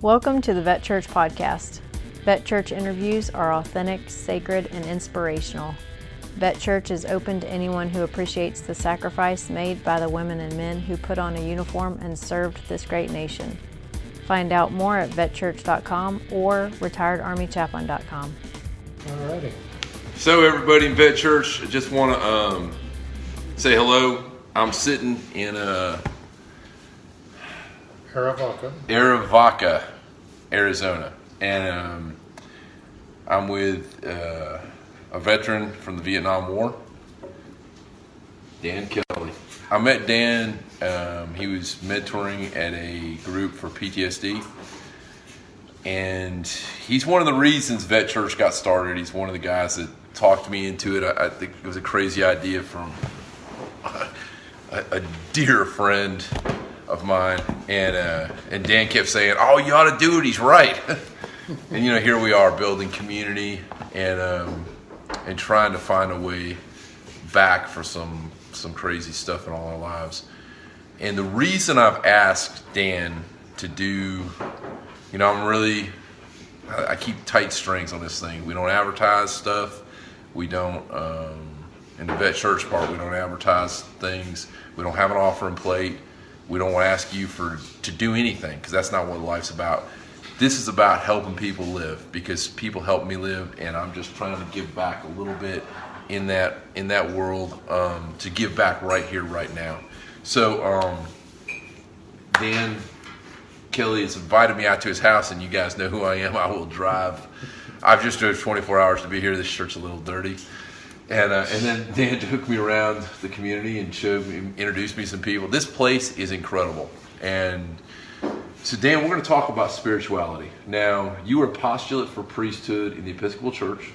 Welcome to the Vet Church Podcast. Vet Church interviews are authentic, sacred, and inspirational. Vet Church is open to anyone who appreciates the sacrifice made by the women and men who put on a uniform and served this great nation. Find out more at vetchurch.com or retiredarmychaplain.com. Alrighty. So, everybody in Vet Church, I just want to um, say hello. I'm sitting in uh, Arivaca. Arivaca, Arizona, and um, I'm with uh, a veteran from the Vietnam War, Dan Kelly. I met Dan. Um, he was mentoring at a group for PTSD, and he's one of the reasons Vet Church got started. He's one of the guys that talked me into it. I, I think it was a crazy idea from a, a dear friend of mine, and uh, and Dan kept saying, "Oh, you ought to do it. He's right." and you know, here we are building community and um, and trying to find a way back for some some crazy stuff in all our lives. And the reason I've asked Dan to do, you know, I'm really I, keep tight strings on this thing. We don't advertise stuff. We don't. Um, in the vet church part, we don't advertise things. We don't have an offering plate. We don't want to ask you for to do anything because that's not what life's about. This is about helping people live because people help me live, and I'm just trying to give back a little bit in that in that world um, to give back right here, right now. So um, Dan Kelly has invited me out to his house, and you guys know who I am. I will drive. I've just drove 24 hours to be here. This shirt's a little dirty. And, uh, and then Dan took me around the community and showed me, introduced me to some people. This place is incredible. And so, Dan, we're going to talk about spirituality. Now, you are a postulate for priesthood in the Episcopal Church.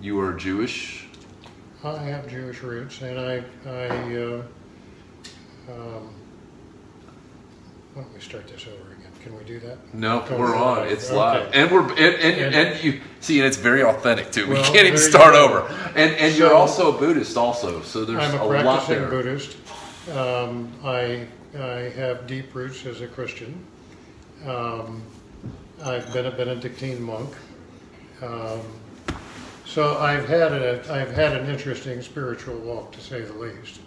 You are Jewish. I have Jewish roots, and I, I, uh, um, why don't we start this over? Can we do that? No, we're on. It's live, and we're and and, And- and you see, and it's very authentic too. We Well, can't even start over. And and you're also a Buddhist, also. So there's I'm a a lot there. Buddhist. Um, I, I have deep roots as a Christian. Um, I've been a Benedictine monk. Um, so I've had a, I've had an interesting spiritual walk, to say the least.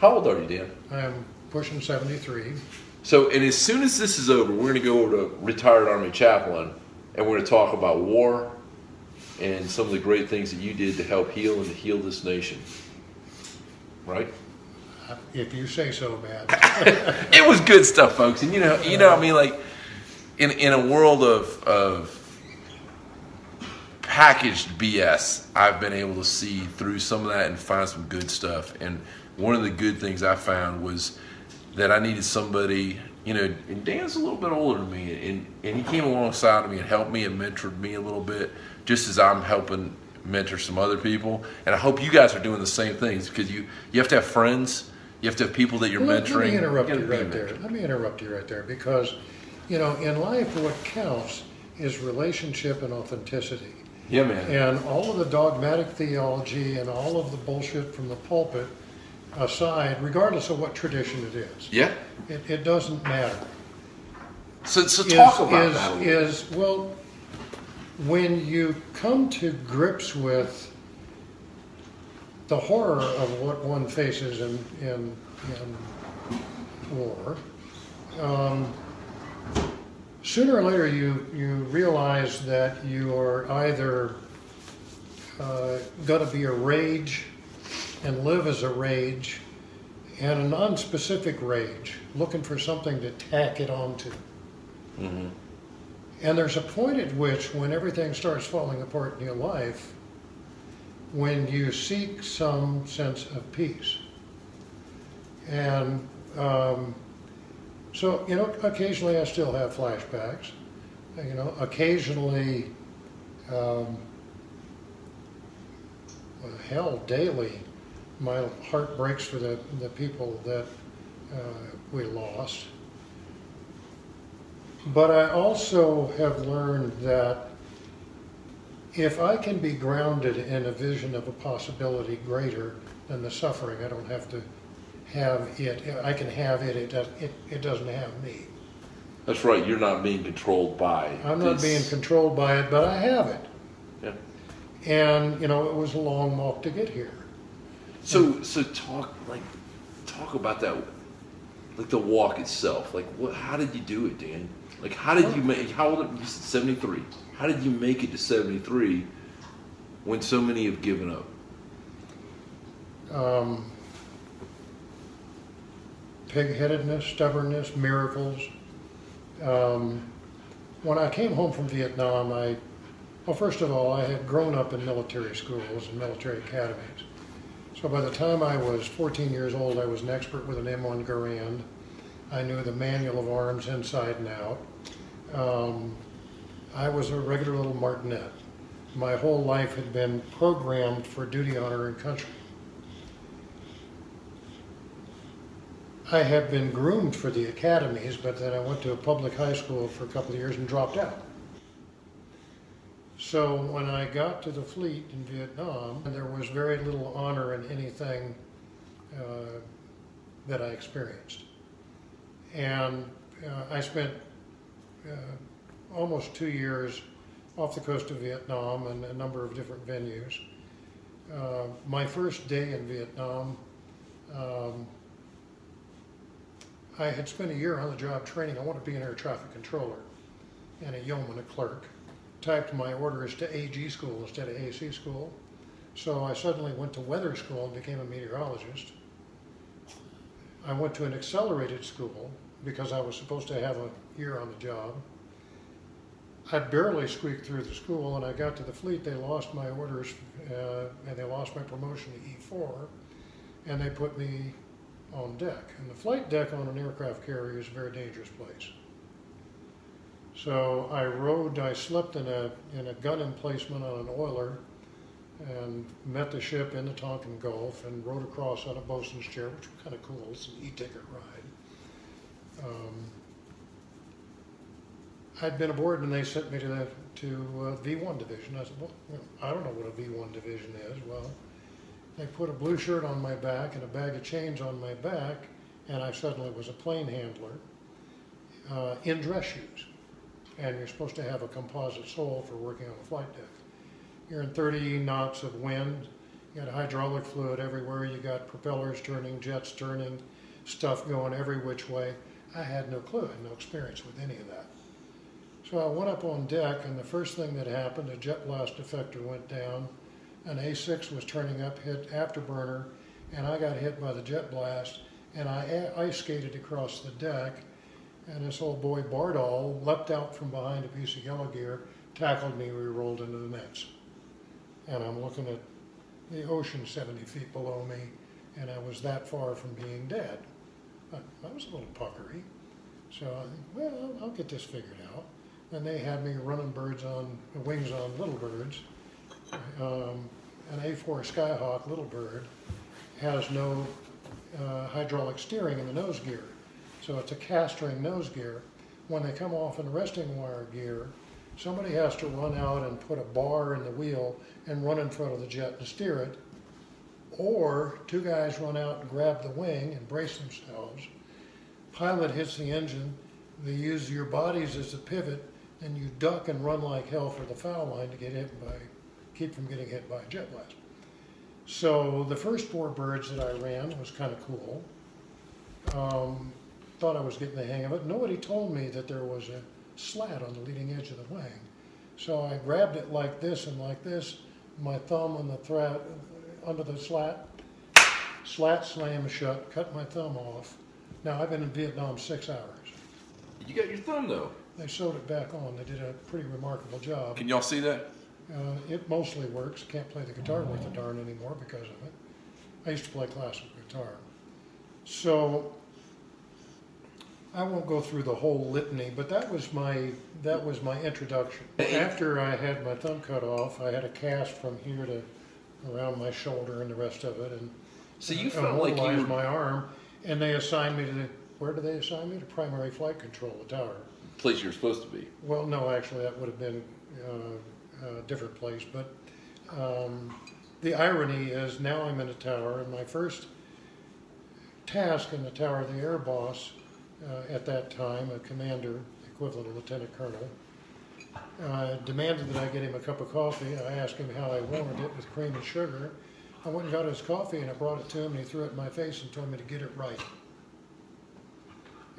How old are you, Dan? I'm pushing 73. So, and as soon as this is over, we're going to go over to retired Army chaplain, and we're going to talk about war and some of the great things that you did to help heal and to heal this nation. Right? If you say so, man. It was good stuff, folks. And you know, you know, I mean, like in in a world of of packaged BS, I've been able to see through some of that and find some good stuff. And one of the good things I found was that I needed somebody, you know, and Dan's a little bit older than me, and, and he came alongside of me and helped me and mentored me a little bit, just as I'm helping mentor some other people. And I hope you guys are doing the same things because you, you have to have friends, you have to have people that you're Let- mentoring. Let me interrupt gotta you right there. Let me interrupt you right there because, you know, in life, what counts is relationship and authenticity. Yeah, man. And all of the dogmatic theology and all of the bullshit from the pulpit aside, regardless of what tradition it is, Yeah. it, it doesn't matter. So, so Is, talk about is, that. is, well, when you come to grips with the horror of what one faces in, in, in war, um, sooner or later you, you realize that you are either uh, going to be a rage and live as a rage and a non-specific rage, looking for something to tack it onto. And there's a point at which, when everything starts falling apart in your life, when you seek some sense of peace. And um, so, you know, occasionally I still have flashbacks. You know, occasionally, um, well, hell, daily, my heart breaks for the, the people that uh, we lost. But I also have learned that if I can be grounded in a vision of a possibility greater than the suffering, I don't have to have it. I can have it. It does, it, it doesn't have me. That's right. You're not being controlled by. I'm not this. being controlled by it, but I have it. Yeah. And, you know, it was a long walk to get here. So so talk like talk about that, like the walk itself. Like what? How did you do it, Dan? Like how did you make? How old? Are You seventy three. How did you make it to seventy three when so many have given up? Um, pig-headedness, stubbornness, miracles. Um, when I came home from Vietnam, I, well, first of all, I had grown up in military schools and military academies. So by the time I was 14 years old, I was an expert with an M1 Garand. I knew the manual of arms inside and out. Um, I was a regular little martinet. My whole life had been programmed for duty, honor, and country. I had been groomed for the academies, but then I went to a public high school for a couple of years and dropped out. So when I got to the fleet in Vietnam, there was very little honor in anything uh, that I experienced. And uh, I spent uh, almost two years off the coast of Vietnam in a number of different venues. Uh, my first day in Vietnam, um, I had spent a year on the job training. I wanted to be an air traffic controller and a yeoman, a clerk. Typed my orders to AG school instead of AC school. So I suddenly went to weather school and became a meteorologist. I went to an accelerated school because I was supposed to have a year on the job. I barely squeaked through the school and I got to the fleet. They lost my orders uh, and they lost my promotion to E4 and they put me on deck. And the flight deck on an aircraft carrier is a very dangerous place. So I rode, I slept in a, in a gun emplacement on an oiler and met the ship in the Tonkin Gulf and rode across on a bosun's chair, which was kind of cool. It's an e-ticket ride. Um, I'd been aboard and they sent me to the to uh, V1 division. I said, well, I don't know what a V1 division is. Well, they put a blue shirt on my back and a bag of chains on my back, and I suddenly was a plane handler uh, in dress shoes. And you're supposed to have a composite sole for working on a flight deck. You're in 30 knots of wind. You got hydraulic fluid everywhere. You got propellers turning, jets turning, stuff going every which way. I had no clue, I had no experience with any of that. So I went up on deck, and the first thing that happened, a jet blast deflector went down. An A6 was turning up, hit afterburner, and I got hit by the jet blast, and I ice skated across the deck. And this old boy Bardall leapt out from behind a piece of yellow gear, tackled me, we rolled into the nets. And I'm looking at the ocean 70 feet below me, and I was that far from being dead. I, I was a little puckery. So I think, well, I'll get this figured out. And they had me running birds on wings on little birds. Um, an A4 Skyhawk little bird has no uh, hydraulic steering in the nose gear, so it's a castering nose gear. When they come off in resting wire gear, somebody has to run out and put a bar in the wheel and run in front of the jet and steer it, or two guys run out and grab the wing and brace themselves. Pilot hits the engine. They use your bodies as a pivot, and you duck and run like hell for the foul line to get hit by, keep from getting hit by a jet blast. So the first four birds that I ran was kind of cool. Um, thought I was getting the hang of it. Nobody told me that there was a slat on the leading edge of the wing. So I grabbed it like this and like this, my thumb on the thread under the slat, slat slammed shut, cut my thumb off. Now I've been in Vietnam six hours. You got your thumb though. They sewed it back on. They did a pretty remarkable job. Can y'all see that? Uh, it mostly works. Can't play the guitar worth a darn anymore because of it. I used to play classical guitar. So I won't go through the whole litany, but that was my that was my introduction. After I had my thumb cut off, I had a cast from here to around my shoulder and the rest of it, and So you felt like you were my arm. And they assigned me to the where did they assign me to primary flight control, the tower. the place you're supposed to be. Well, no, actually, that would have been uh, a different place. But um, the irony is now I'm in a tower, and my first task in the tower, the air boss at that time, a commander, equivalent of lieutenant colonel. Uh, demanded that I get him a cup of coffee. I asked him how I wanted it with cream and sugar. I went and got his coffee and I brought it to him and he threw it in my face and told me to get it right.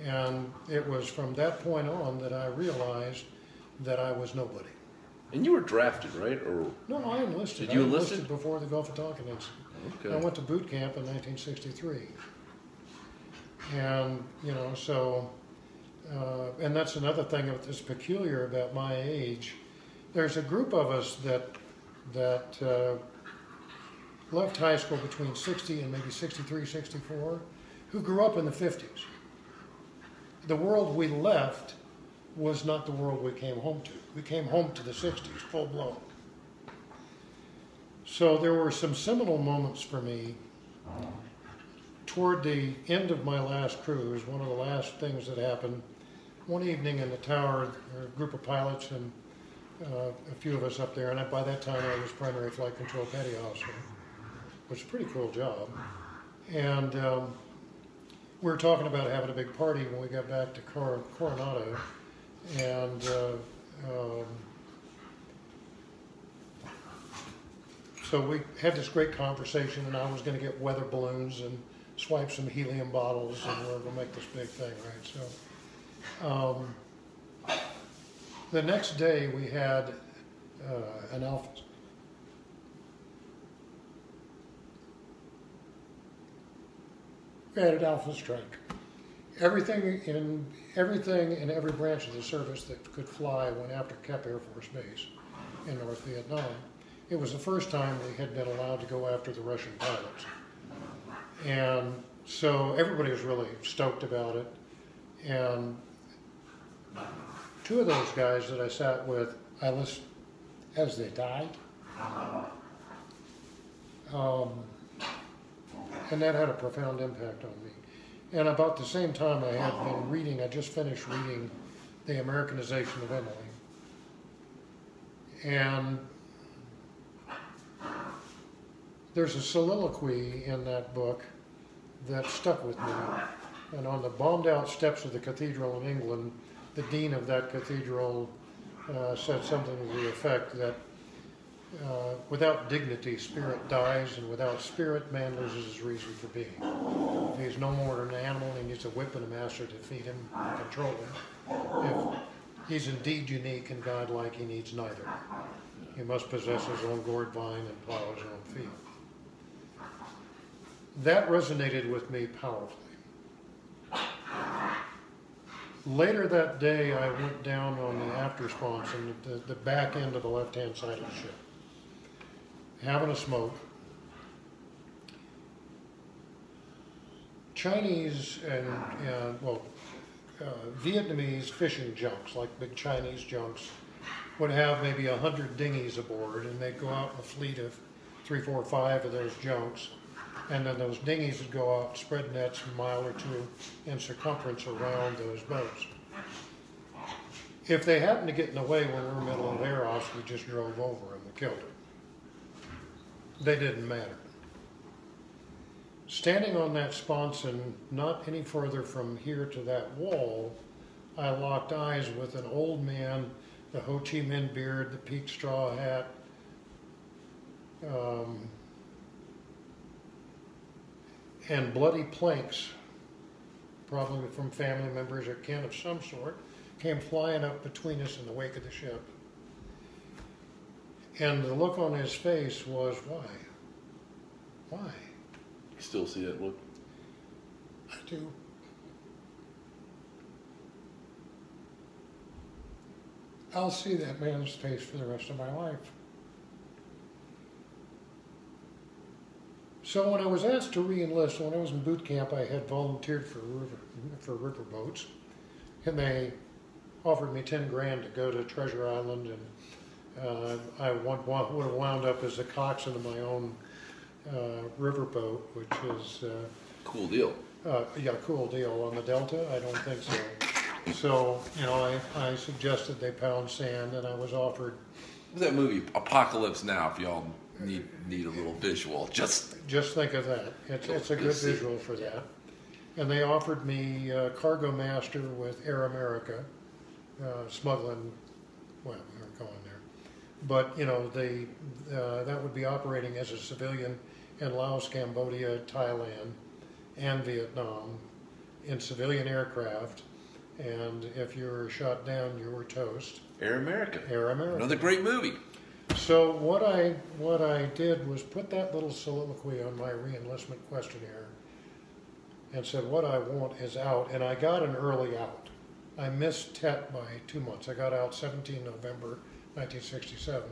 And it was from that point on that I realized that I was nobody. And you were drafted, right? Or No, I enlisted. Did you I enlisted? before the Gulf of Tonkin incident. okay. I went to boot camp in 1963. And, you know, so, uh, and that's another thing that's peculiar about my age. There's a group of us that, that uh, left high school between 60 and maybe 63, 64, who grew up in the 50s. The world we left was not the world we came home to. We came home to the 60s, full blown. So there were some seminal moments for me toward the end of my last cruise. One of the last things that happened one evening in the tower, a group of pilots and uh, a few of us up there, and by that time I was primary flight control petty officer, which is a pretty cool job. And um, we were talking about having a big party when we got back to Cor- Coronado, and uh, um, so we had this great conversation, and I was going to get weather balloons and swipe some helium bottles, and we are going to make this big thing, right? So, um, the next day we had uh, an alpha. We had an alpha strike. Everything in everything in every branch of the service that could fly went after Kep Air Force Base in North Vietnam. It was the first time we had been allowed to go after the Russian pilots. And so everybody was really stoked about it. And two of those guys that I sat with, I listened as they died. Um, and that had a profound impact on me. And about the same time, I had been reading, I just finished reading The Americanization of Emily. And there's a soliloquy in that book that stuck with me. And on the bombed out steps of the cathedral in England, the dean of that cathedral uh, said something to the effect that uh, without dignity, spirit dies, and without spirit, man loses his reason for being. He's no more than an animal, he needs a whip and a master to feed him and control him. If he's indeed unique and godlike, he needs neither. He must possess his own gourd vine and plow his own field. That resonated with me powerfully. Later that day, I went down on the after and the, the back end of the left hand side of the ship, having a smoke. Chinese and, uh, well, uh, Vietnamese fishing junks, like big Chinese junks, would have maybe a hundred dinghies aboard, and they'd go out in a fleet of three, four, five of those junks, and then those dinghies would go out, spread nets a mile or two in circumference around those boats. If they happened to get in the way when we were middle of off, we just drove over them and killed them. They didn't matter. Standing on that sponson, not any further from here to that wall, I locked eyes with an old man, the Ho Chi Minh beard, the peaked straw hat, um, and bloody planks, probably from family members or kin of some sort, came flying up between us in the wake of the ship. And the look on his face was, why? Why? You still see that look? I do. I'll see that man's face for the rest of my life. So when I was asked to re-enlist, when I was in boot camp, I had volunteered for river, for river boats, and they offered me ten grand to go to Treasure Island, and uh, I would, would have wound up as a coxswain of my own uh, riverboat, which is uh, Cool deal. uh, a cool deal on the Delta? I don't think so. So, you know, I, I suggested they pound sand and I was offered, that movie? Apocalypse Now. If y'all need need a little visual, just just think of that. It's, it's a good see. visual for that. And they offered me uh, cargo master with Air America uh, smuggling. Well, we aren't going there, but you know, they uh, that would be operating as a civilian in Laos, Cambodia, Thailand, and Vietnam in civilian aircraft. And if you were shot down, you were toast. Air America. Air America. Another great movie. So what I what I did was put that little soliloquy on my reenlistment questionnaire and said what I want is out, and I got an early out. I missed TET by two months. I got out 17 November 1967.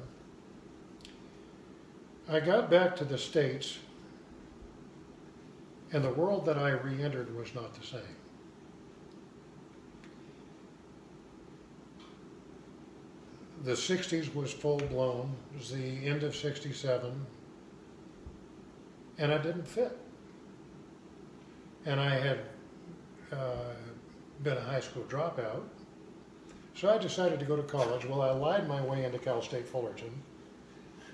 I got back to the States, and the world that I re-entered was not the same. The 60s was full blown. It was the end of 67. And I didn't fit. And I had uh, been a high school dropout. So I decided to go to college. Well, I lied my way into Cal State Fullerton,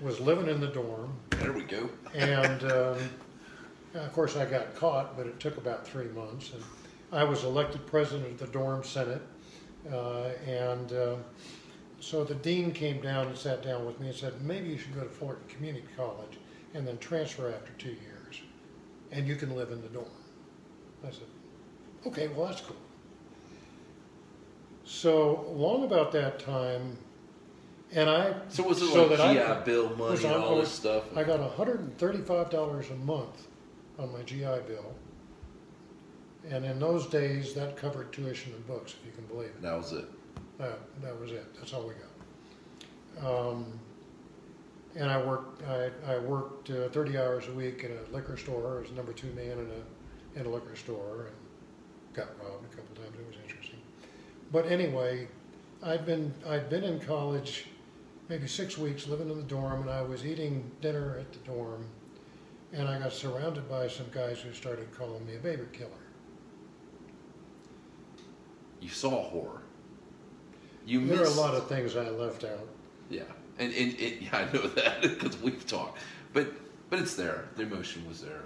was living in the dorm. There we go. And um, of course, I got caught, but it took about three months. And I was elected president of the dorm senate. Uh, and uh, so the dean came down and sat down with me and said, maybe you should go to Fullerton Community College and then transfer after two years, and you can live in the dorm. I said, okay, well that's cool. So long about that time, and I So was it so like that I GI Bill money and all this stuff? I got $135 a month on my GI Bill. And in those days, that covered tuition and books, if you can believe it. that was it. That, that was it. That's all we got. Um, and I worked. I, I worked uh, 30 hours a week in a liquor store. I was number two man in a in a liquor store and got robbed a couple times. It was interesting. But anyway, I'd been I'd been in college maybe six weeks, living in the dorm, and I was eating dinner at the dorm, and I got surrounded by some guys who started calling me a baby killer. You saw horror. You There are a lot of things I left out. yeah, and, and, and yeah, I know that because we've talked, but but it's there. The emotion was there,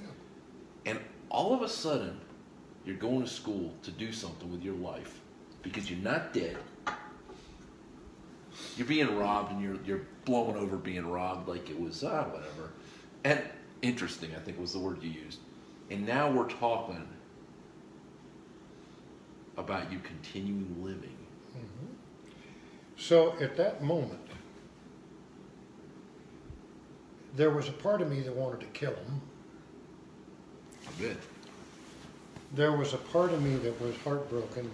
Yeah. and all of a sudden, you're going to school to do something with your life because you're not dead. You're being robbed, and you're you're blowing over being robbed like it was ah whatever, and interesting. I think was the word you used, and now we're talking about you continuing living. So at that moment, there was a part of me that wanted to kill him. Good. There was a part of me that was heartbroken.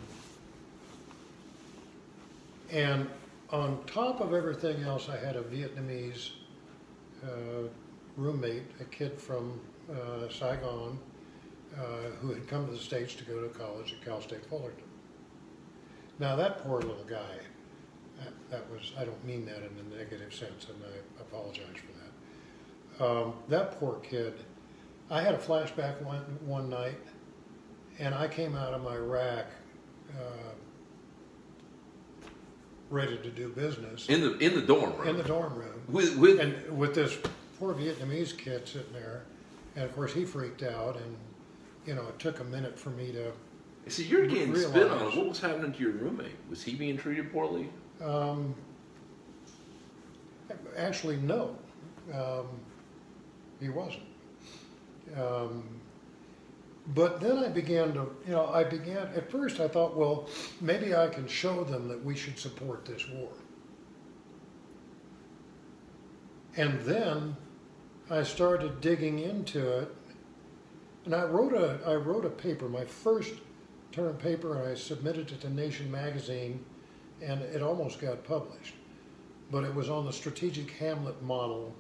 And on top of everything else, I had a Vietnamese uh, roommate, a kid from uh, Saigon, uh, who had come to the States to go to college at Cal State Fullerton. Now, that poor little guy, that, that was, I don't mean that in a negative sense, and I apologize for that. Um, that poor kid, I had a flashback one, one night, and I came out of my rack uh, ready to do business In the in the dorm room. in the dorm room. with with And with this poor Vietnamese kid sitting there, and of course he freaked out, and you know it took a minute for me to. see you're getting spit on. What was happening to your roommate? Was he being treated poorly? Um, actually, no, um, he wasn't. Um, but then I began to, you know, I began, at first I thought, well, maybe I can show them that we should support this war. And then I started digging into it, and I wrote a, I wrote a paper, my first term paper, and I submitted it to Nation magazine, and it almost got published. But it was on the strategic Hamlet model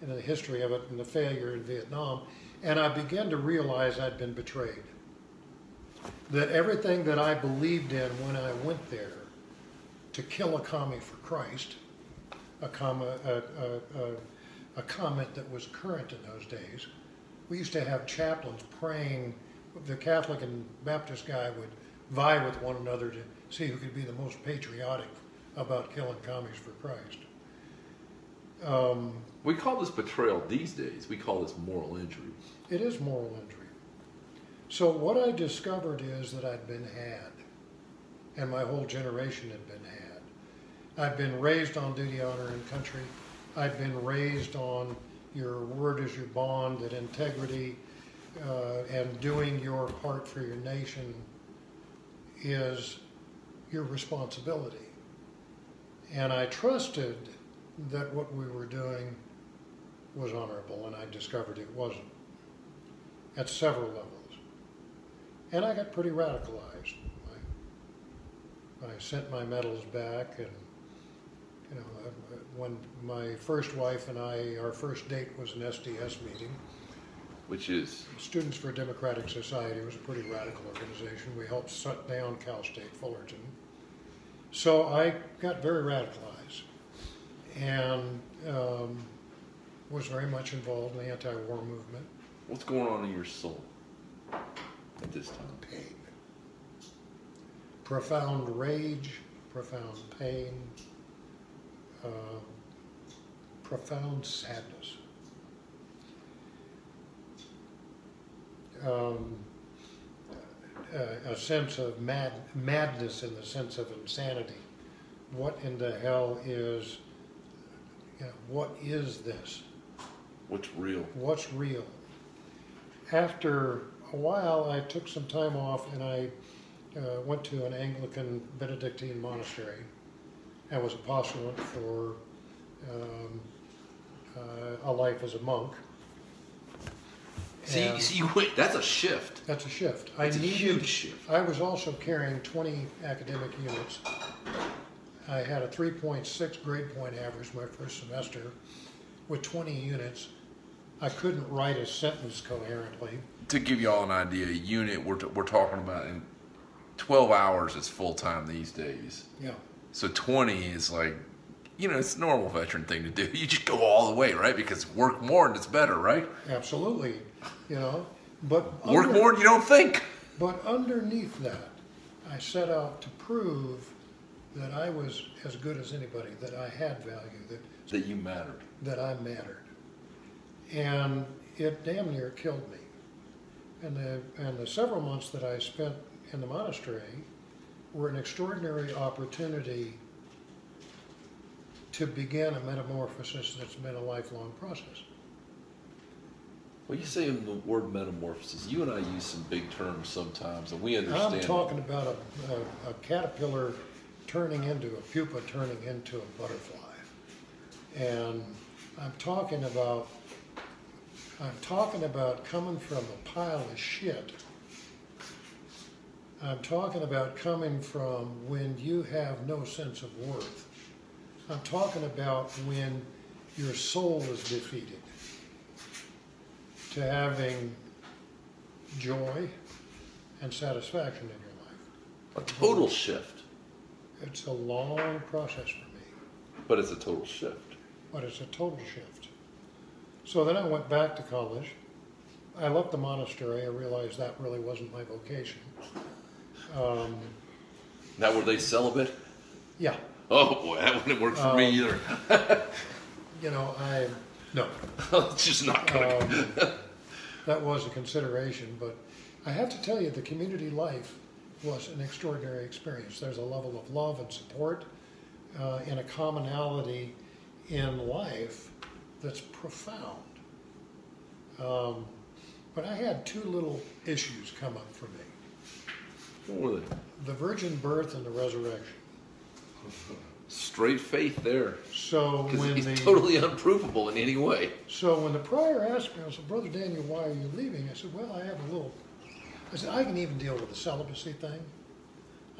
and the history of it and the failure in Vietnam. And I began to realize I'd been betrayed. That everything that I believed in when I went there to kill a commie for Christ, a, comma, a, a, a, comment that was current in those days, we used to have chaplains praying. The Catholic and Baptist guy would vie with one another to see who could be the most patriotic about killing commies for Christ. Um, We call this betrayal these days. We call this moral injury. it is moral injury. So what I discovered is that I'd been had, and my whole generation had been had. I've been raised on duty, honor, and country. I've been raised on your word is your bond, that integrity uh, and doing your part for your nation is your responsibility. And I trusted that what we were doing was honorable, and I discovered it wasn't at several levels. And I got pretty radicalized. I, I sent my medals back, and you know, when my first wife and I, our first date was an SDS meeting. Which is Students for a Democratic Society was a pretty radical organization. We helped shut down Cal State Fullerton. So I got very radicalized and um, was very much involved in the anti-war movement. What's going on in your soul at this time? Pain. Profound rage, profound pain, uh, profound sadness. Um, a, a sense of mad, madness in the sense of insanity. What in the hell is, you know, what is this? What's real? What's real? After a while, I took some time off and I uh, went to an Anglican Benedictine monastery and was a postulant for um, uh, a life as a monk. See, And- see, you went. That's a shift. that's a shift. That's I a needed, huge shift. I was also carrying 20 academic units. I had a 3.6 grade point average my first semester with 20 units. I couldn't write a sentence coherently. to give y'all an idea. A unit we're t- we're talking about in twelve hours is full time these days. Yeah. So twenty is like, you know, it's a normal veteran thing to do. You just go all the way, right? Because work more and it's better, right? Absolutely, you know, but Work under- more and you don't think. But underneath that, I set out to prove that I was as good as anybody, that I had value, that That you mattered. that I mattered, and it damn near killed me. And the and the several months that I spent in the monastery were an extraordinary opportunity to begin a metamorphosis that's been a lifelong process. Well, you say in the word metamorphosis. You and I use some big terms sometimes, and we understand. I'm talking about a, a, a caterpillar turning into a pupa, turning into a butterfly. And I'm talking about, I'm talking about coming from a pile of shit. I'm talking about coming from when you have no sense of worth. I'm talking about when your soul is defeated. To having joy and satisfaction in your life. a total shift, It's a long process for me, but it's a total shift. but it's a total shift. So then I went back to college. I left the monastery. I realized that really wasn't my vocation. Um, Now, were they celibate? yeah, Oh boy, that wouldn't work for me Um, either. you know, I, no, it's just not gonna. um, that was a consideration, but I have to tell you, the community life was an extraordinary experience. There's a level of love and support uh, and a commonality in life that's profound. Um, but I had two little issues come up for me what were they? the virgin birth and the resurrection. Straight faith there, So when it's the totally unprovable in any way. So when the prior asked me, I said, Brother Daniel, why are you leaving? I said, Well, I have a little. I said, I can even deal with the celibacy thing.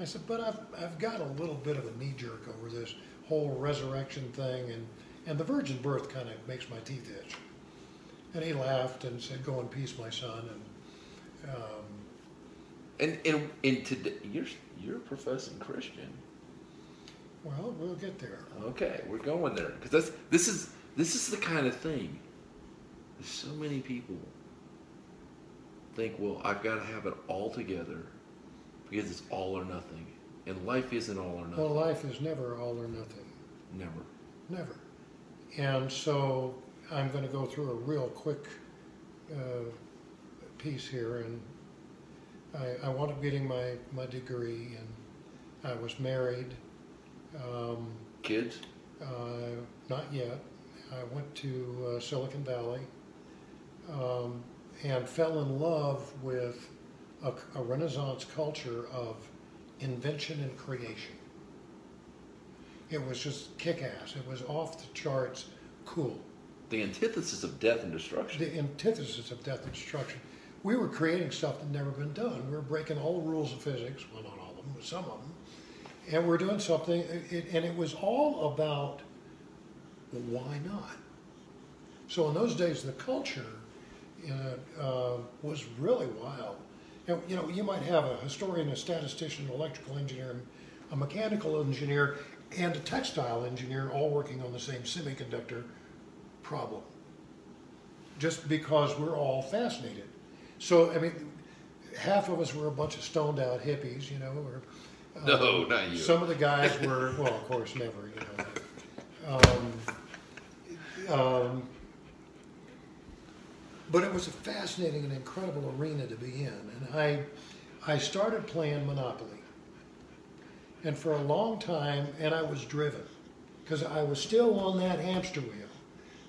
I said, But I've, I've got a little bit of a knee jerk over this whole resurrection thing, and, and the virgin birth kind of makes my teeth itch. And he laughed and said, Go in peace, my son. And um, And and and today, you're you're a professing Christian. Well, we'll get there. Okay, we're going there because that's this is this is the kind of thing. There's so many people think, well, I've got to have it all together because it's all or nothing, and life isn't all or nothing. Well, life is never all or nothing. Never. Never. And so I'm going to go through a real quick uh, piece here. And I, I wound up getting my, my degree, and I was married. Um, Kids? uh, not yet. I went to uh, Silicon Valley um, and fell in love with a, a Renaissance culture of invention and creation. It was just kick ass. It was off the charts cool. The antithesis of death and destruction. The antithesis of death and destruction. We were creating stuff that never been done. We were breaking all the rules of physics. Well, not all of them, but some of them. And we're doing something, and it was all about why not? So in those days, the culture uh, uh, was really wild. And, you know, you might have a historian, a statistician, an electrical engineer, a mechanical engineer, and a textile engineer all working on the same semiconductor problem. Just because we're all fascinated. So, I mean, half of us were a bunch of stoned out hippies, you know, or No, not you. Some of the guys were, well, of course, never, you know. Um, um, but it was a fascinating and incredible arena to be in, and I, I started playing Monopoly. And for a long time, and I was driven, because I was still on that hamster wheel,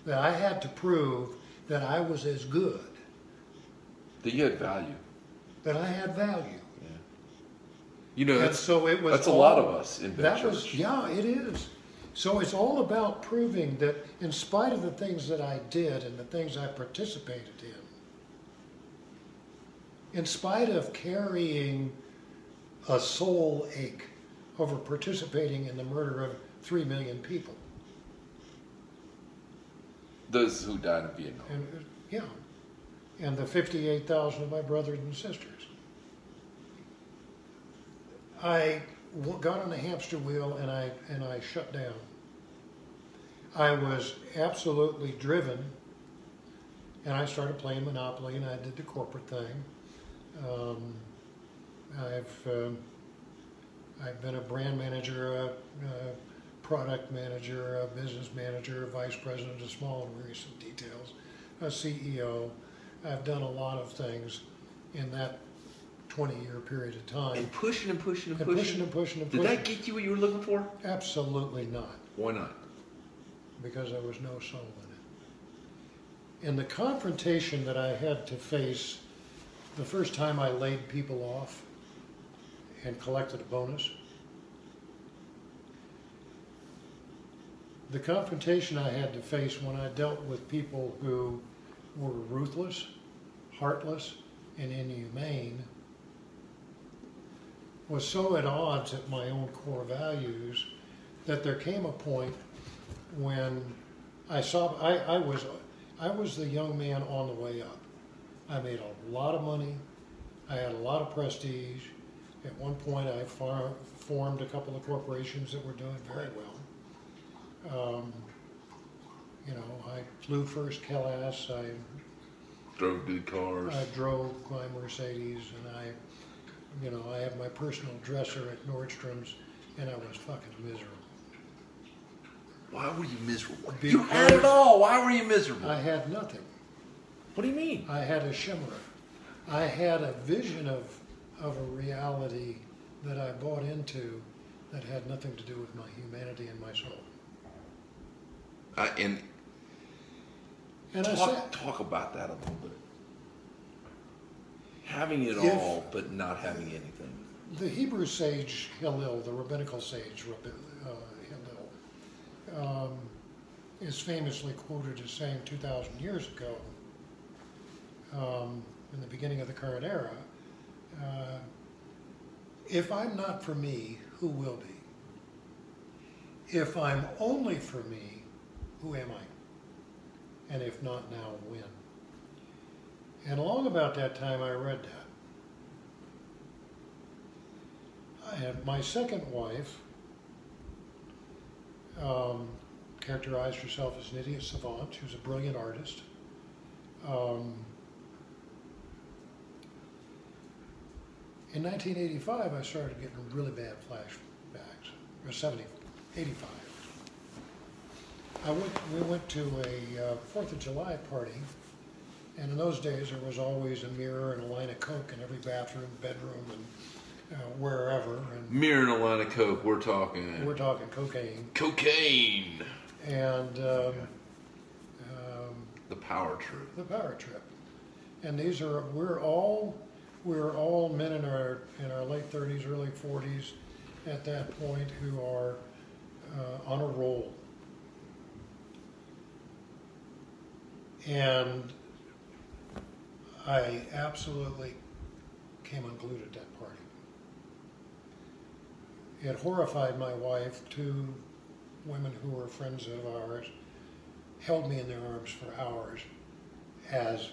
that I had to prove that I was as good, That you had value. that I had value. You know, that's, so it was. that's a lot of us in Vet Church. was, yeah, it is. So it's all about proving that in spite of the things that I did and the things I participated in, in spite of carrying a soul ache over participating in the murder of three million people, Those who died in Vietnam. and, uh, yeah, and the fifty-eight thousand of my brothers and sisters. I got on the hamster wheel and I and I shut down. I was absolutely driven, and I started playing Monopoly, and I did the corporate thing. Um, I've um, I've been a brand manager, a, a product manager, a business manager, a vice president of small and recent details, a CEO. I've done a lot of things in that 20-year period of time. And pushing and pushing and And pushing. pushing and pushing and Did pushing. that get you what you were looking for? Absolutely not, Why not? because there was no soul in it. And the confrontation that I had to face the first time I laid people off and collected a bonus, the confrontation I had to face when I dealt with people who were ruthless, heartless, and inhumane was so at odds at my own core values that there came a point when I saw I, I was I was the young man on the way up. I made a lot of money. I had a lot of prestige. At one point, I far, formed a couple of corporations that were doing very well. Um, you know, I flew first class. I Drove good cars. I drove my Mercedes and I, you know, I have my personal dresser at Nordstrom's and I was fucking miserable. Why were you miserable? you had it all. Why were you miserable? I had nothing. what do you mean? I had a shimmer. I had a vision of, of a reality that I bought into that had nothing to do with my humanity and my soul. I, and And I talk, said, talk about that a little bit. Having it If- all, but not having anything. the Hebrew sage Hillel, the rabbinical sage uh, Hillel, um, is famously quoted as saying 2,000 years ago, um, in the beginning of the current era, uh, if I'm not for me, who will be? If I'm only for me, who am I? And if not now, when? And along about that time, I read that. I had my second wife um, characterized herself as an idiot savant. She was a brilliant artist. Um, in 1985, I started getting really bad flashbacks. Or 70, 85. I went, we went to a uh, Fourth of July party, and in those days there was always a mirror and a line of Coke in every bathroom, bedroom, and uh, wherever, and Mirroring a line of coke, we're talking we're talking cocaine cocaine. and um, um, The power trip. the power trip. And these are we're all we're all men in our in our late 30s, early 40s at that point who are uh, on a roll. And I absolutely came unglued at that party. It horrified my wife. Two women who were friends of ours held me in their arms for hours as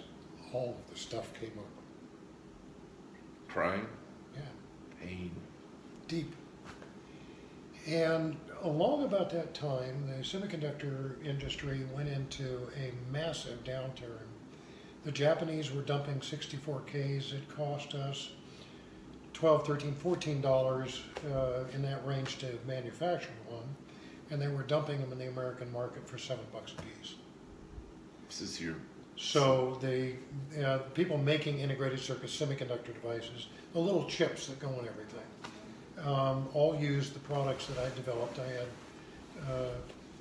all of the stuff came up. Crying, Yeah, pain. deep. And along about that time, the semiconductor industry went into a massive downturn. The Japanese were dumping 64Ks. It cost us 12, 13, 14 dollars uh, in that range to manufacture one, and they were dumping them in the American market for seven bucks a piece. This is your So the uh, people making integrated circuit semiconductor devices, the little chips that go in everything, um, all used the products that I developed. I had uh,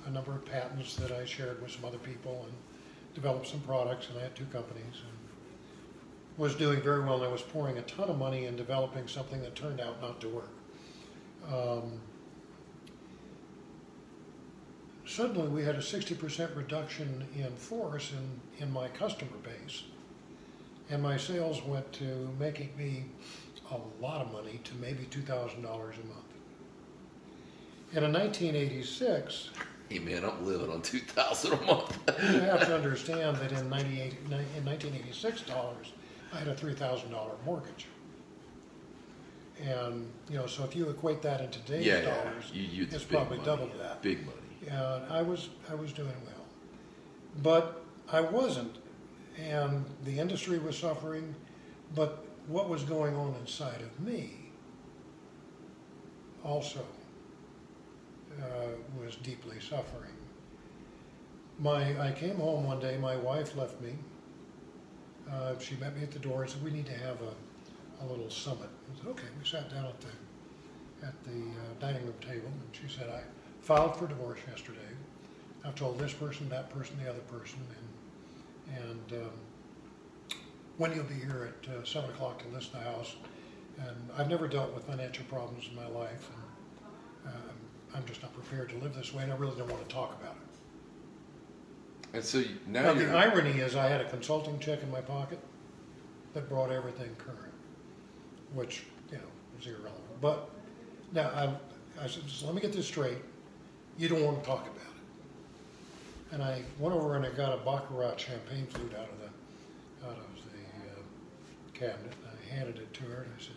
a number of patents that I shared with some other people and developed some products, and I had two companies and was doing very well. And I was pouring a ton of money in developing something that turned out not to work. Um, suddenly we had a 60% reduction in force in, in my customer base. And my sales went to making me a lot of money to maybe $2,000 a month. And in 1986, Hey man, I'm living on two thousand a month. you have to understand that in 98, in 1986 dollars, I had a $3,000 mortgage. And, you know, so if you equate that in today's yeah, yeah. dollars, You, you, it's big probably money, double that. Big money. Yeah, I was I was doing well, but I wasn't, and the industry was suffering. But what was going on inside of me also was deeply suffering. My I came home one day. My wife left me. Uh, she met me at the door and said, "We need to have a, a little summit." I said, "Okay." We sat down at the at the uh, dining room table, and she said, "I." filed for divorce yesterday. I've told this person, that person, the other person, and and um, when you'll be here at uh, seven o'clock to list the house. And I've never dealt with financial problems in my life, and um, I'm just not prepared to live this way, and I really don't want to talk about it. And so you, now Now, the irony is, I had a consulting check in my pocket that brought everything current, which you know is irrelevant. But now I, I said, let me get this straight. You don't want to talk about it. And I went over and I got a Baccarat champagne flute out of the out of the uh, cabinet. And I handed it to her and I said,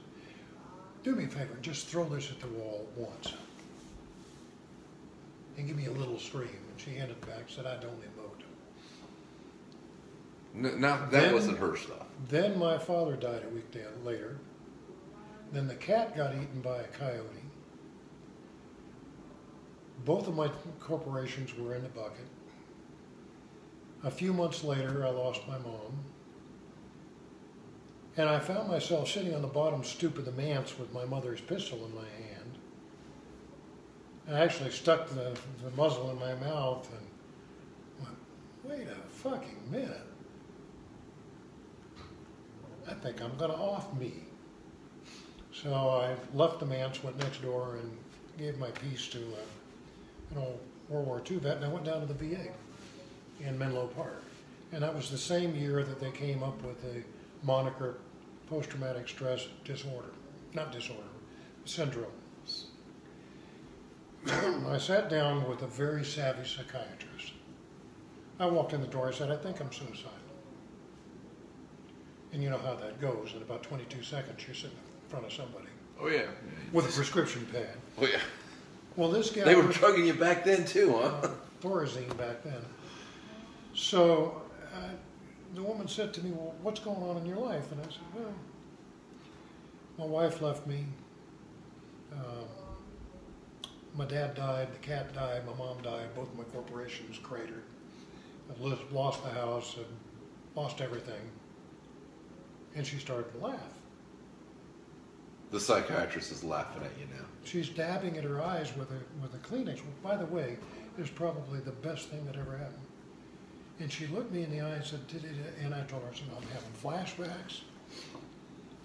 "Do me a favor, and just throw this at the wall once, and give me a little scream." And she handed it back. Said, "I don't emote." now that Then- wasn't her stuff. Then my father died a week later. Then the cat got eaten by a coyote. Both of my corporations were in the bucket. A few months later, I lost my mom. And I found myself sitting on the bottom stoop of the manse with my mother's pistol in my hand. I actually stuck the, the muzzle in my mouth and went, wait a fucking minute. I think I'm going to off me. So I left the manse, went next door, and gave my piece to uh, an old World War II vet, and I went down to the VA in Menlo Park. And that was the same year that they came up with the moniker post-traumatic stress disorder, not disorder, syndrome. I sat down with a very savvy psychiatrist. I walked in the door, I said, I think I'm suicidal. And you know how that goes. In about 22 seconds, you're sitting in front of somebody Oh yeah. with a prescription pad. Oh yeah. Well, this guy They were was drugging you back then too, huh? uh, Thorazine back then. So uh, the woman said to me, "Well, what's going on in your life?" And I said, "Well, my wife left me. Um, my dad died. The cat died. My mom died. Both of my corporations cratered. I've lo- lost the house. I've lost everything." And she started to laugh. The psychiatrist is laughing at you now. She's dabbing at her eyes with a with a Kleenex. Which, by the way, is probably the best thing that ever happened. And she looked me in the eye and said, "Did it?" And I told her, "I said I'm having flashbacks."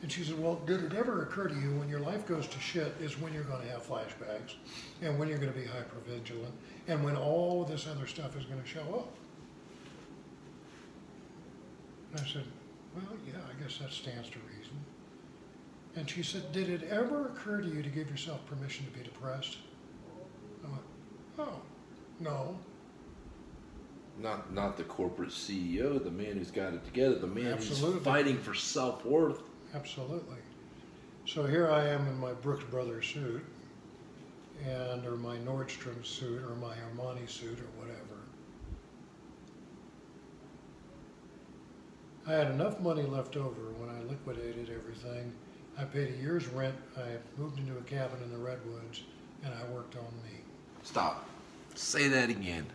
And she said, "Well, did it ever occur to you when your life goes to shit is when you're going to have flashbacks, and when you're going to be hypervigilant, and when all this other stuff is going to show up?" And I said, "Well, yeah, I guess that stands to reason." And she said, Did it ever occur to you to give yourself permission to be depressed? I went, Oh, no. Not not the corporate CEO, the man who's got it together, the man Absolutely. who's fighting for self worth. Absolutely. So here I am in my Brooks Brothers suit, and or my Nordstrom suit, or my Armani suit, or whatever. I had enough money left over when I liquidated everything. I paid a year's rent. I moved into a cabin in the redwoods, and I worked on me. Stop. Say that again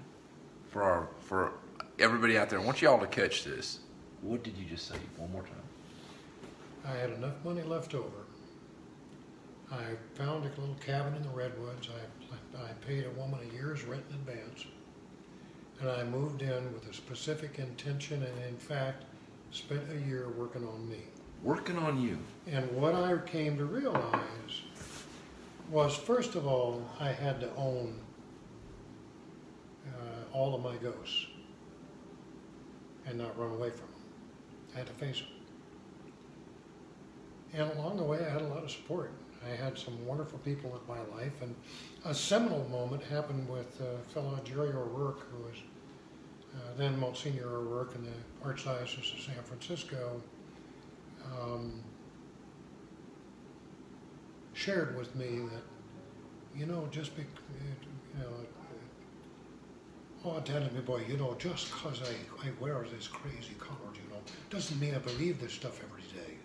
for our for everybody out there. I want y'all to catch this. What did you just say? One more time. I had enough money left over. I found a little cabin in the redwoods. I, I paid a woman a year's rent in advance. And I moved in with a specific intention and, in fact, spent a year working on me. Working on you. And what I came to realize was, first of all, I had to own uh, all of my ghosts and not run away from them. I had to face them. And along the way, I had a lot of support. I had some wonderful people in my life, and a seminal moment happened with uh, fellow Jerry O'Rourke, who was uh, then Monsignor O'Rourke in the Archdiocese of San Francisco. Um, shared with me that, you know, just be, you know, oh, telling me, boy, you know, just because I, I wear this crazy color, you know, doesn't mean I believe this stuff every day.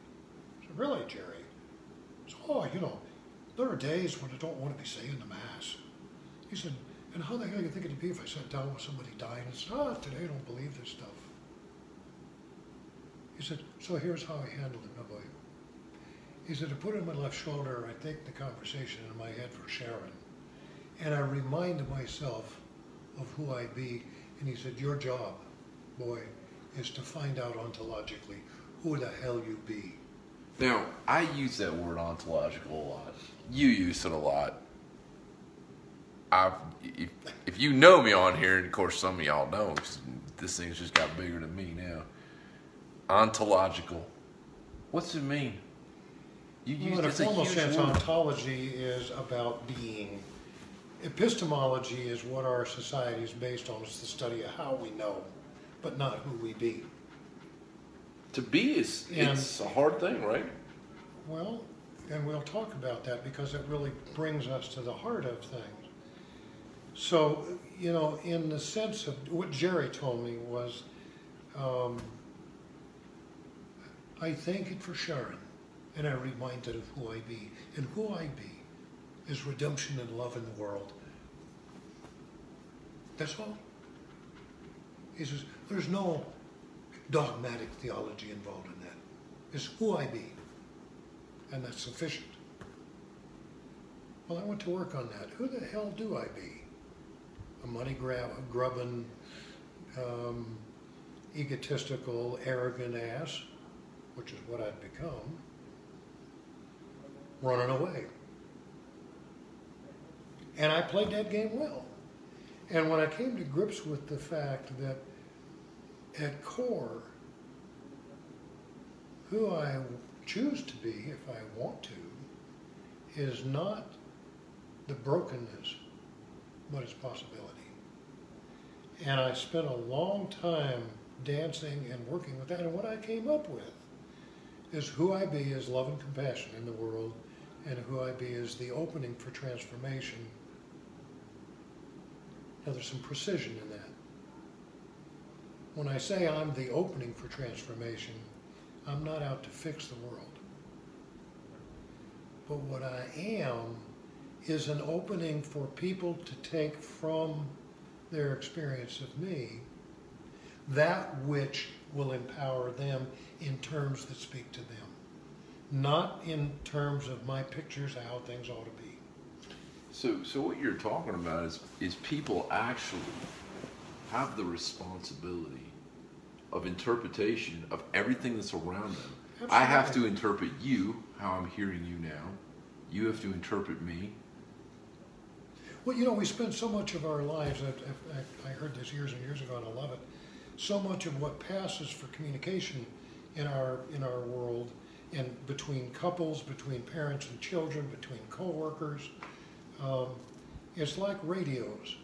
Really, Jerry? Oh, you know, there are days when I don't want to be saying the Mass. He said, and how the hell do you think it'd be if I sat down with somebody dying and said, oh, today I don't believe this stuff. He said, so here's how I handled it, my boy. He said, I put it on my left shoulder, I take the conversation in my head for Sharon, and I remind myself of who I be. And he said, your job, boy, is to find out ontologically who the hell you be. Now, I use that word ontological a lot. You use it a lot. I've, if, if you know me on here, and of course some of y'all don't, 'cause this thing's just got bigger than me now. Ontological. What's it mean? You Well, use in a formal sense, word. ontology is about being. Epistemology is what our society is based on. It's the study of how we know, but not who we be. To be is And- it's a hard thing, right? Well, and we'll talk about that because it really brings us to the heart of things. So, you know, in the sense of what Jerry told me was, um, I thank it for Sharon, and I reminded of who I be. And who I be is redemption and love in the world. That's all. He says, there's no dogmatic theology involved in that. It's who I be and that's sufficient. Well, I went to work on that. Who the hell do I be? A money grab, a grubbing, um, egotistical, arrogant ass, which is what I'd become, running away. And I played that game well. And when I came to grips with the fact that at core, who I choose to be, if I want to, is not the brokenness, but its possibility. And I spent a long time dancing and working with that. And what I came up with is who I be is love and compassion in the world, and who I be is the opening for transformation. Now, there's some precision in that. When I say I'm the opening for transformation, I'm not out to fix the world. But what I am is an opening for people to take from their experience of me that which will empower them in terms that speak to them. not in terms of my pictures of how things ought to be. So, so what you're talking about is is people actually have the responsibility of interpretation of everything that's around them. I have to interpret you how I'm hearing you now. You have to interpret me. Well, you know, we spend so much of our lives, I, I, I heard this years and years ago and I love it, so much of what passes for communication in our, in our world and between couples, between parents and children, between coworkers, um, it's like radios.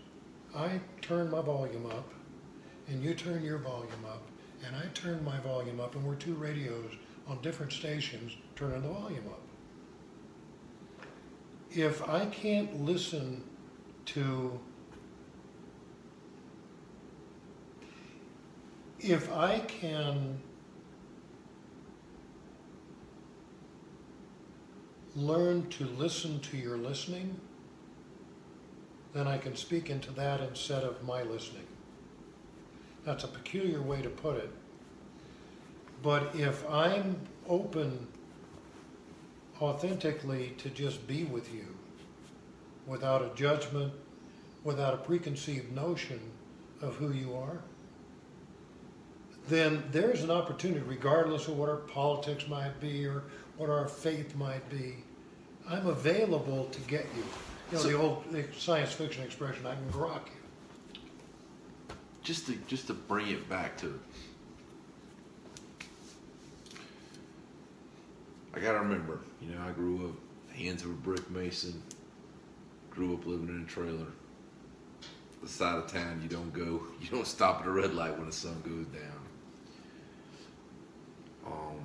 I turn my volume up and you turn your volume up and I turn my volume up and we're two radios on different stations turning the volume up. If I can't listen to if I can learn to listen to your listening, then I can speak into that instead of my listening. That's a peculiar way to put it. But if I'm open authentically to just be with you, without a judgment, without a preconceived notion of who you are, then there's an opportunity, regardless of what our politics might be or what our faith might be. I'm available to get you. You know, So- the old the science fiction expression, I can grok you. Just to just to bring it back to I gotta remember, you know, I grew up hands of a brick mason, grew up living in a trailer. The side of town you don't go you don't stop at a red light when the sun goes down. Um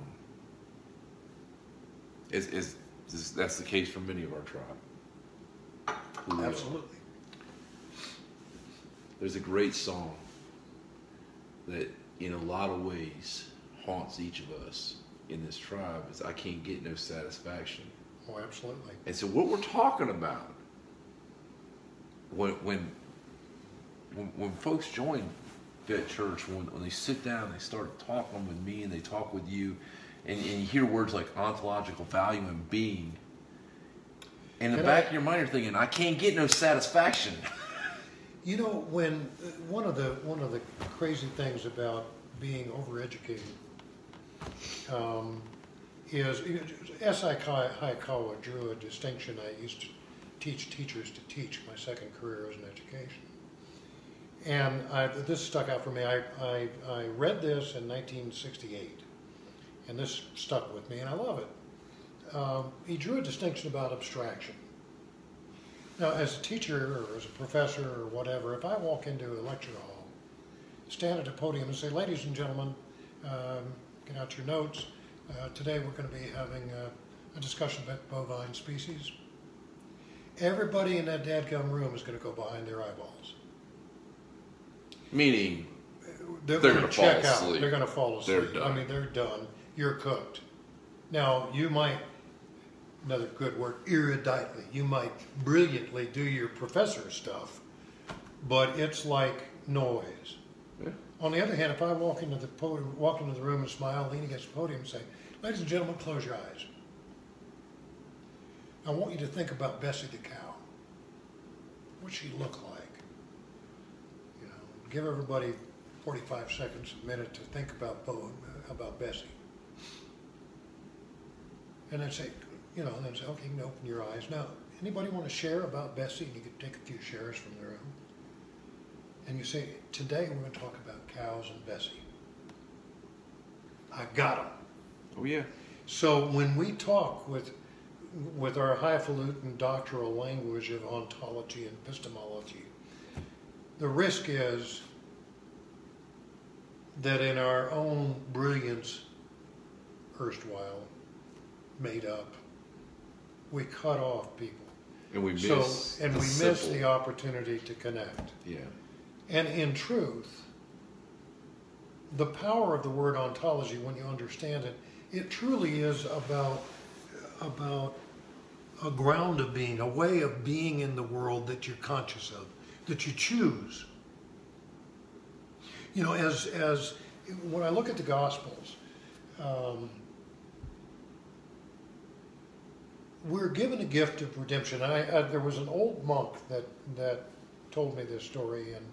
is is is- that's the case for many of our tribe. Who we are. Absolutely. There's a great song that, in a lot of ways, haunts each of us in this tribe. Is I can't get no satisfaction. Oh, absolutely. And so, what we're talking about when when when, when folks join Vet Church, when, when they sit down, they start talking with me, and they talk with you, and, and you hear words like ontological value and being. In the Can back I- of your mind, you're thinking, "I can't get no satisfaction." You know, when uh, one of the one of the crazy things about being overeducated um, is S.I. Hayakawa drew a distinction. I used to teach teachers to teach. My second career was in education, and I, this stuck out for me. I, I I read this in 1968, and this stuck with me, and I love it. Um, he drew a distinction about abstraction. Now, as a teacher or as a professor or whatever, if I walk into a lecture hall, stand at a podium and say, ladies and gentlemen, um, get out your notes. Uh, today we're going to be having a, a discussion about bovine species. Everybody in that dadgum room is going to go behind their eyeballs. Meaning, They're, They're going gonna check fall out. asleep. They're going to fall asleep. I mean, they're done. You're cooked. Now, you might, another good word, eruditely, you might brilliantly do your professor stuff, but it's like noise. Yeah. On the other hand, if I walk into the podium, walk into the room and smile, lean against the podium and say, "Ladies and gentlemen, close your eyes. I want you to think about Bessie the cow. What's she look like? You know, give everybody 45 seconds, a minute to think about Bo, about Bessie. And then say, you know, and then say, okay, you can open your eyes. Now, anybody want to share about Bessie? And you could take a few shares from the room. And you say, today we're going to talk about cows and Bessie. I got them. oh yeah, So when we talk with with our highfalutin doctoral language of ontology and epistemology, the risk is that in our own brilliance, erstwhile made up, we cut off people. and we miss So and the we miss the opportunity to connect. yeah. And in truth, the power of the word ontology, when you understand it, it truly is about about a ground of being, a way of being in the world that you're conscious of, that you choose. You know, as as when I look at the Gospels, um, we're given a gift of redemption. I, I there was an old monk that that told me this story, and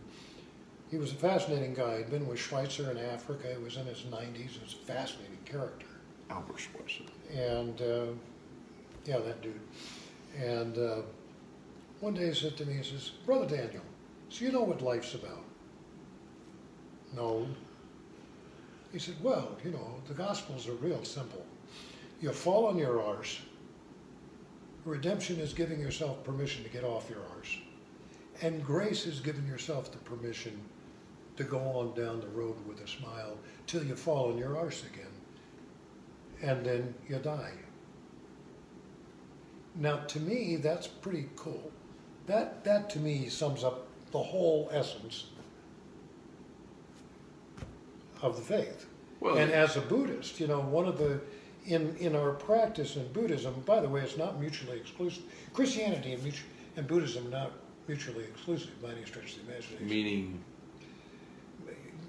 he was a fascinating guy. He'd been with Schweitzer in Africa. He was in his 90s. He was a fascinating character. Albert Schweitzer. And uh, yeah, that dude. And uh, one day he said to me, he says, Brother Daniel, so you know what life's about? No. He said, Well, you know, the Gospels are real simple. You fall on your arse. Redemption is giving yourself permission to get off your arse. And grace is giving yourself the permission to go on down the road with a smile till you fall on your arse again. And then you die. Now, to me, that's pretty cool. That, that to me sums up the whole essence of the faith. Well, and as a Buddhist, you know, one of the in in our practice in Buddhism, by the way, it's not mutually exclusive. Christianity and, mutu- and Buddhism are not mutually exclusive by any stretch of the imagination. meaning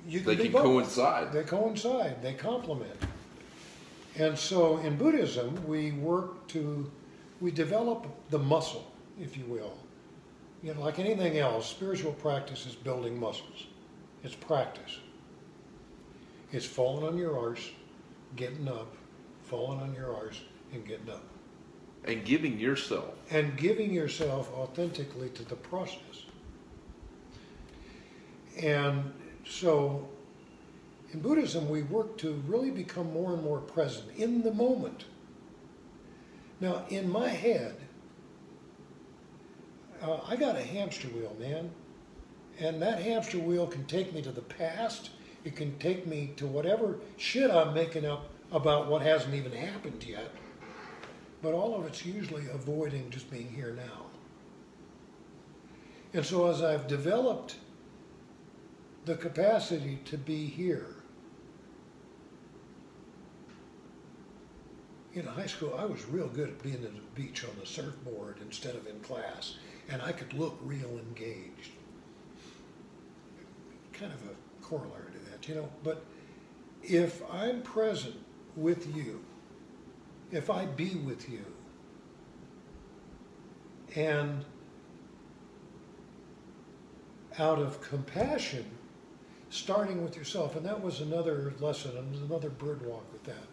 You they be can both. coincide. They coincide. They complement. And so in Buddhism, we work to we develop the muscle, if you will. You know, like anything else, spiritual practice is building muscles. It's practice. It's falling on your arse, getting up, falling on your arse, and getting up. and giving yourself. And giving yourself authentically to the process. And so in Buddhism, we work to really become more and more present in the moment. Now, in my head, uh, I got a hamster wheel, man. And that hamster wheel can take me to the past. It can take me to whatever shit I'm making up about what hasn't even happened yet. But all of it's usually avoiding just being here now. And so as I've developed the capacity to be here, in high school, I was real good at being at the beach on the surfboard instead of in class, and I could look real engaged. Kind of a corollary to that, you know. But if I'm present with you, if I be with you, and out of compassion, starting with yourself, and that was another lesson, another bird walk with that.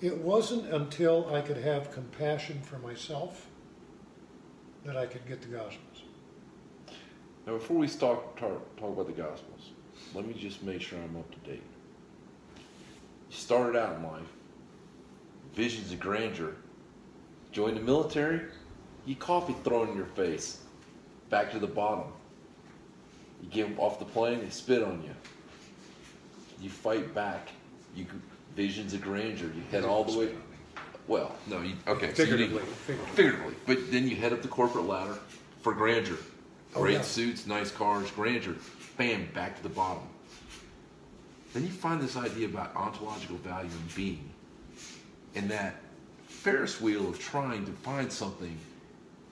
It wasn't until I could have compassion for myself that I could get the Gospels. Now, before we start talk, talk about the Gospels, let me just make sure I'm up to date. You started out in life, visions of grandeur, joined the military, you coffee thrown in your face, back to the bottom. You get off the plane, they spit on you. You fight back. You visions of grandeur. You head all the way. Well, No, you, okay. so you Figuratively, figuratively. Figuratively. But then you head up the corporate ladder for grandeur. Oh, Great yeah. suits, nice cars, grandeur. Bam, back to the bottom. Then you find this idea about ontological value and being. And that Ferris wheel of trying to find something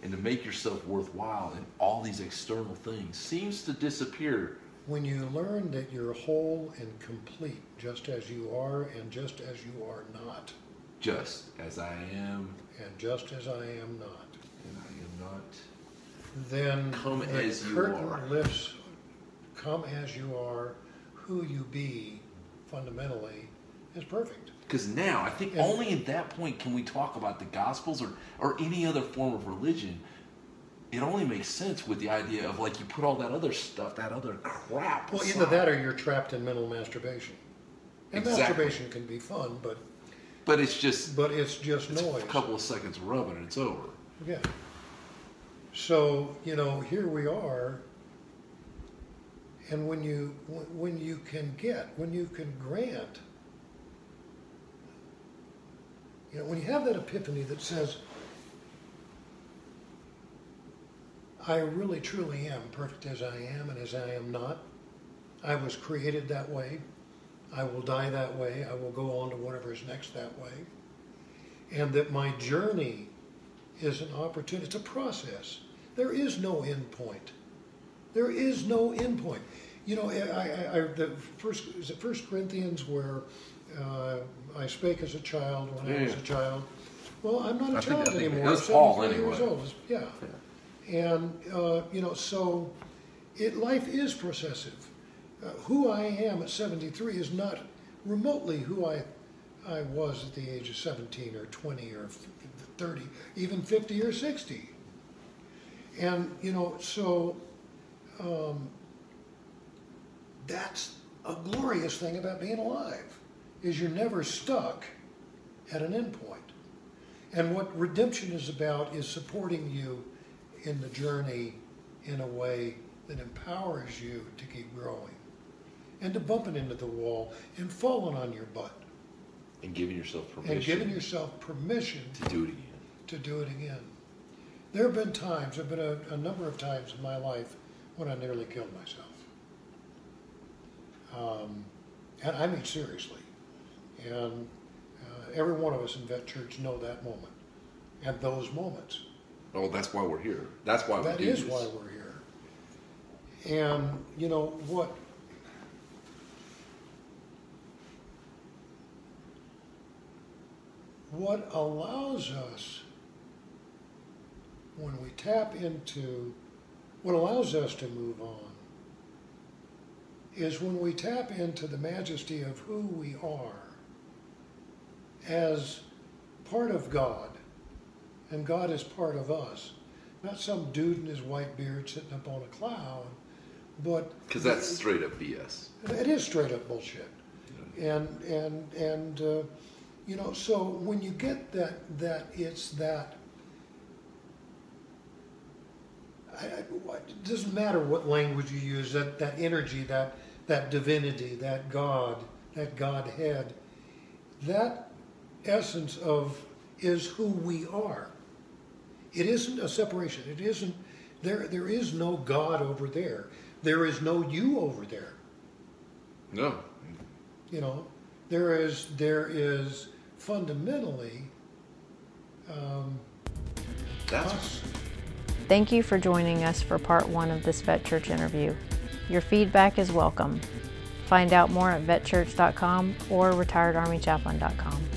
and to make yourself worthwhile in all these external things seems to disappear. When you learn that you're whole and complete, just as you are and just as you are not, Just as I am and just as I am not, and I am not. then Come the as you curtain are. lifts. Come as you are, who you be, fundamentally, is perfect. Because now, I think Yeah. only at that point can we talk about the Gospels or, or any other form of religion. It only makes sense with the idea of like you put all that other stuff, that other crap. Well, aside. either that or you're trapped in mental masturbation. And Exactly. masturbation can be fun, but but it's just but it's just it's noise. a couple of seconds rubbing and it's over. Yeah. So you know, here we are, and when you when you can get when you can grant, you know, when you have that epiphany that says, "I really truly am perfect as I am and as I am not. I was created that way. I will die that way. I will go on to whatever is next that way." And that my journey is an opportunity. It's a process. There is no end point. There is no end point. You know, I, I, I the first is it First Corinthians where uh, I spake as a child when I was a child. Well, I'm not a I child think anymore. I'm Paul 73 years old. Yeah. And, uh, you know, so it, life is processive. Uh, who I am at 73 is not remotely who I, I was at the age of 17 or 20 or 30, even 50 or 60. And, you know, so um, that's a glorious thing about being alive, is you're never stuck at an end point. And what redemption is about is supporting you in the journey in a way that empowers you to keep growing and to bumping into the wall and falling on your butt And giving yourself permission and giving yourself permission to do it again. to do it again. There have been times, there have been a, a number of times in my life when I nearly killed myself. Um, and I mean seriously. And uh, every one of us in Vet Church know that moment and those moments. Oh, that's why we're here. That's why That we do is this. why we're here. And, you know, what, what allows us, when we tap into, what allows us to move on, is when we tap into the majesty of who we are as part of God, and God is part of us. Not some dude in his white beard sitting up on a cloud, but Because that's straight up BS. it is straight up bullshit. And and and uh, you know, so when you get that that it's that. I, I, it doesn't matter what language you use. That that energy, that that divinity, that God, that Godhead, that essence of is who we are. It isn't a separation. It isn't there. There is no God over there. There is no you over there. No. You know, there is there is fundamentally um, That's us. Thank you for joining us for part one of this Vet Church interview. Your feedback is welcome. Find out more at vetchurch.com or retiredarmychaplain.com.